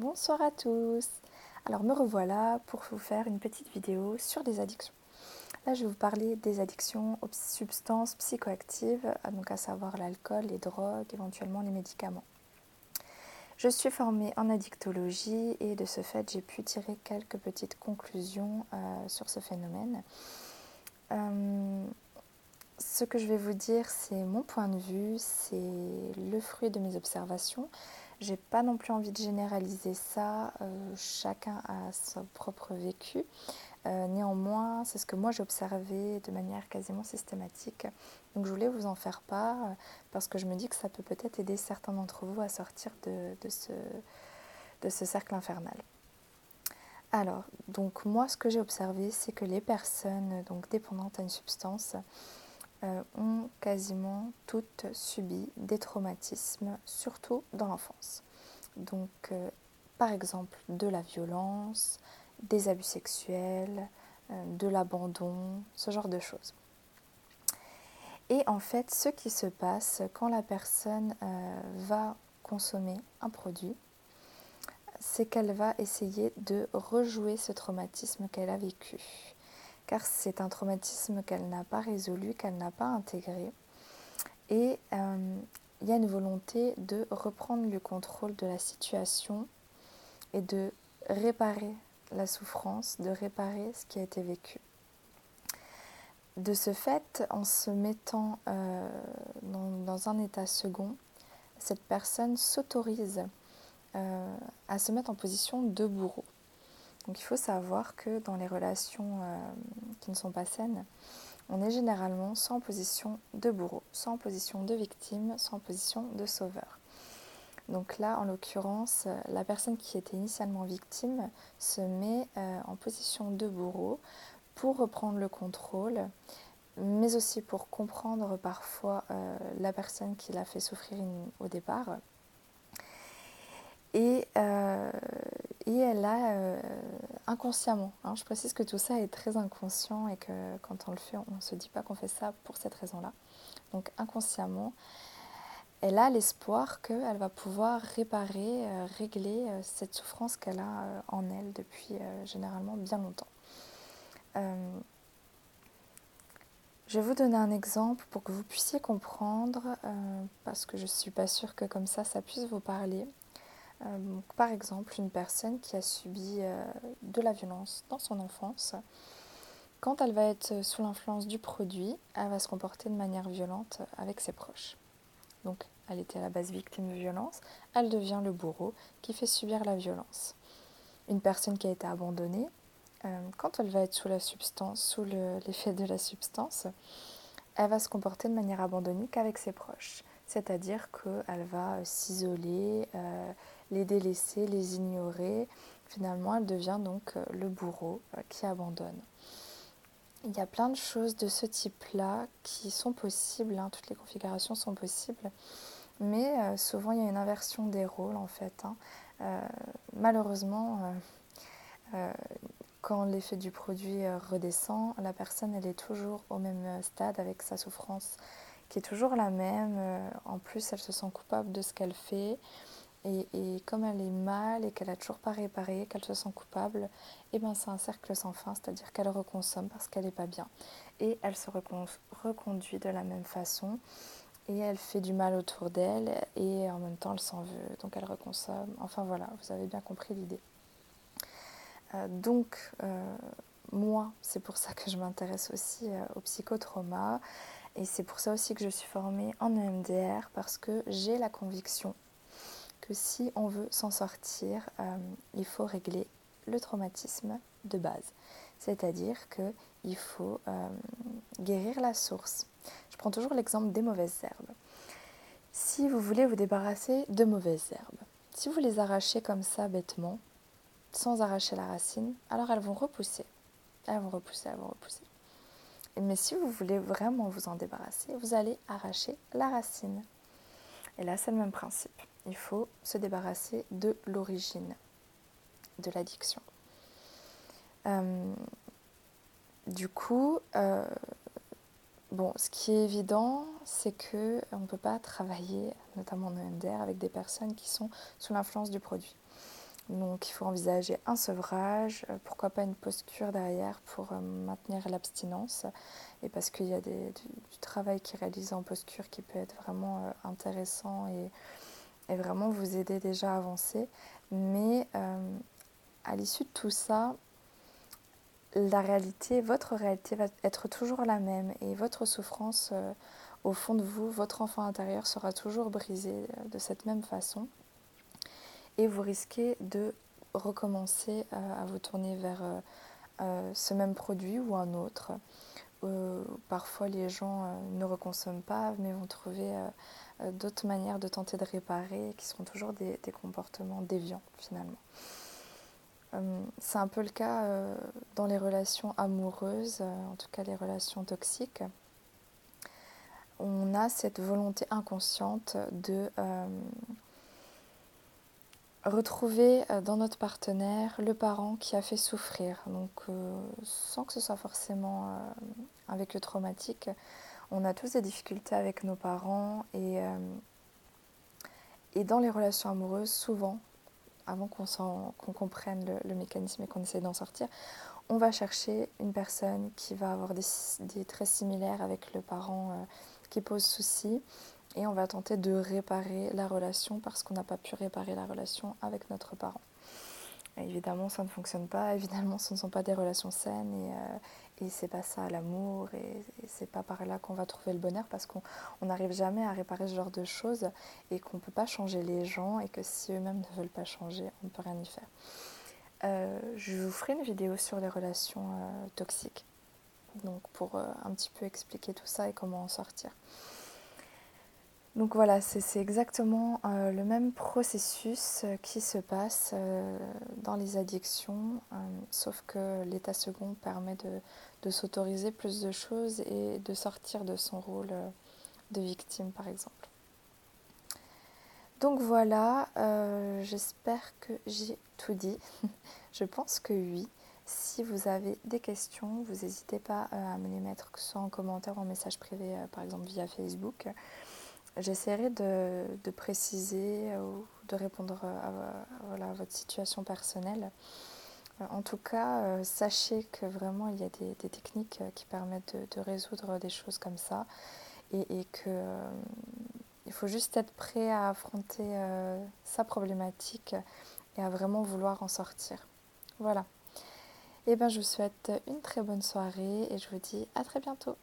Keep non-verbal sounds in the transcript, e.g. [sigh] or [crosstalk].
Bonsoir à tous. Alors me revoilà pour vous faire une petite vidéo sur les addictions. Là, je vais vous parler des addictions aux substances psychoactives, donc à savoir l'alcool, les drogues, éventuellement les médicaments. Je suis formée en addictologie et de ce fait, j'ai pu tirer quelques petites conclusions euh, sur ce phénomène. Euh, ce que je vais vous dire, c'est mon point de vue, c'est le fruit de mes observations. J'ai pas non plus envie de généraliser ça, euh, chacun a son propre vécu. Euh, néanmoins, c'est ce que moi j'ai observé de manière quasiment systématique. Donc je voulais vous en faire part parce que je me dis que ça peut peut-être aider certains d'entre vous à sortir de, de, ce, de ce cercle infernal. Alors, donc moi ce que j'ai observé, c'est que les personnes donc dépendantes à une substance euh, ont quasiment toutes subi des traumatismes, surtout dans l'enfance. Donc, euh, par exemple, de la violence, des abus sexuels, euh, de l'abandon, ce genre de choses. Et en fait, ce qui se passe quand la personne va consommer un produit, c'est qu'elle va essayer de rejouer ce traumatisme qu'elle a vécu car c'est un traumatisme qu'elle n'a pas résolu, qu'elle n'a pas intégré. Et euh, il y a une volonté de reprendre le contrôle de la situation et de réparer la souffrance, de réparer ce qui a été vécu. De ce fait, en se mettant euh, dans, un état second, cette personne s'autorise euh, à se mettre en position de bourreau. Donc il faut savoir que dans les relations euh, qui ne sont pas saines, on est généralement en position de bourreau, en position de victime, en position de sauveur. Donc là, en l'occurrence, la personne qui était initialement victime se met euh, en position de bourreau pour reprendre le contrôle, mais aussi pour comprendre parfois euh, la personne qui l'a fait souffrir au départ. Et elle a euh, inconsciemment, hein, je précise que tout ça est très inconscient et que quand on le fait, on ne se dit pas qu'on fait ça pour cette raison-là. Donc inconsciemment, elle a l'espoir qu'elle va pouvoir réparer, euh, régler euh, cette souffrance qu'elle a en elle depuis généralement bien longtemps. je vais vous donner un exemple pour que vous puissiez comprendre, parce que je ne suis pas sûre que comme ça, ça puisse vous parler. Euh, par exemple, une personne qui a subi euh, de la violence dans son enfance, quand elle va être sous l'influence du produit, elle va se comporter de manière violente avec ses proches. Donc, elle était à la base victime de violence, elle devient le bourreau qui fait subir la violence. Une personne qui a été abandonnée, euh, quand elle va être sous la substance, sous l'effet de la substance, elle va se comporter de manière abandonnée qu'avec ses proches. C'est-à-dire qu'elle va s'isoler, les délaisser, les ignorer. Finalement, elle devient donc euh, le bourreau euh, qui abandonne. Il y a plein de choses de ce type-là qui sont possibles, hein. toutes les configurations sont possibles, mais euh, souvent il y a une inversion des rôles en fait. Hein. malheureusement, quand l'effet du produit redescend, la personne elle est toujours au même stade avec sa souffrance qui est toujours la même. en plus, elle se sent coupable de ce qu'elle fait. Et, comme elle est mal et qu'elle n'a toujours pas réparé, qu'elle se sent coupable, et eh ben c'est un cercle sans fin, c'est-à-dire qu'elle reconsomme parce qu'elle n'est pas bien. Et elle se reconduit de la même façon et elle fait du mal autour d'elle et en même temps elle s'en veut, donc elle reconsomme. Enfin voilà, vous avez bien compris l'idée. Euh, donc euh, moi, c'est pour ça que je m'intéresse aussi euh, au psychotrauma et c'est pour ça aussi que je suis formée en EMDR parce que j'ai la conviction si on veut s'en sortir, euh, il faut régler le traumatisme de base. C'est-à-dire qu'il faut euh, guérir la source. Je prends toujours l'exemple des mauvaises herbes. Si vous voulez vous débarrasser de mauvaises herbes, si vous les arrachez comme ça bêtement, sans arracher la racine, alors elles vont repousser. Elles vont repousser, elles vont repousser. Mais si vous voulez vraiment vous en débarrasser, vous allez arracher la racine. Et là, c'est le même principe il faut se débarrasser de l'origine de l'addiction. Euh, du coup, euh, bon, ce qui est évident, c'est que on ne peut pas travailler, notamment en EMDR, avec des personnes qui sont sous l'influence du produit. Donc il faut envisager un sevrage, euh, pourquoi pas une posture derrière pour euh, maintenir l'abstinence. Et parce qu'il y a du, travail qui est réalisé en posture qui peut être vraiment euh, intéressant et, vraiment vous aider déjà à avancer. Mais à l'issue de tout ça, la réalité, votre réalité va être toujours la même et votre souffrance au fond de vous, votre enfant intérieur sera toujours brisé de cette même façon et vous risquez de recommencer euh, à vous tourner vers euh, euh, ce même produit ou un autre. parfois les gens ne reconsomment pas mais vont trouver d'autres manières de tenter de réparer qui seront toujours des, comportements déviants finalement. C'est un peu le cas dans les relations amoureuses, en tout cas les relations toxiques. On a cette volonté inconsciente de retrouver euh, dans notre partenaire le parent qui a fait souffrir. Donc euh, sans que ce soit forcément euh, avec le traumatique, on a tous des difficultés avec nos parents et, dans les relations amoureuses, souvent, avant qu'on comprenne le, mécanisme et qu'on essaie d'en sortir, on va chercher une personne qui va avoir des, des traits similaires avec le parent qui pose souci et on va tenter de réparer la relation parce qu'on n'a pas pu réparer la relation avec notre parent. évidemment, ça ne fonctionne pas, [laughs] évidemment, ce ne sont pas des relations saines et, euh, c'est pas ça l'amour et, c'est pas par là qu'on va trouver le bonheur parce qu'on n'arrive jamais à réparer ce genre de choses et qu'on ne peut pas changer les gens et que si eux-mêmes ne veulent pas changer, on ne peut rien y faire. Euh, je vous ferai une vidéo sur les relations euh, toxiques, donc pour un petit peu expliquer tout ça et comment en sortir. Donc voilà, c'est exactement euh, le même processus euh, qui se passe euh, dans les addictions, sauf que l'état second permet de, s'autoriser plus de choses et de sortir de son rôle de victime par exemple. Donc voilà, j'espère que j'ai tout dit. [laughs] Je pense que oui. Si vous avez des questions, vous n'hésitez pas à me les mettre, que ce soit en commentaire ou en message privé, par exemple via Facebook. J'essaierai de, préciser ou de répondre à, votre situation personnelle. Euh, en tout cas, euh, sachez que vraiment il y a des, techniques euh, qui permettent de, résoudre des choses comme ça et, et qu'il faut juste être prêt à affronter sa problématique et à vraiment vouloir en sortir. Voilà. Et eh bien, je vous souhaite une très bonne soirée et je vous dis à très bientôt.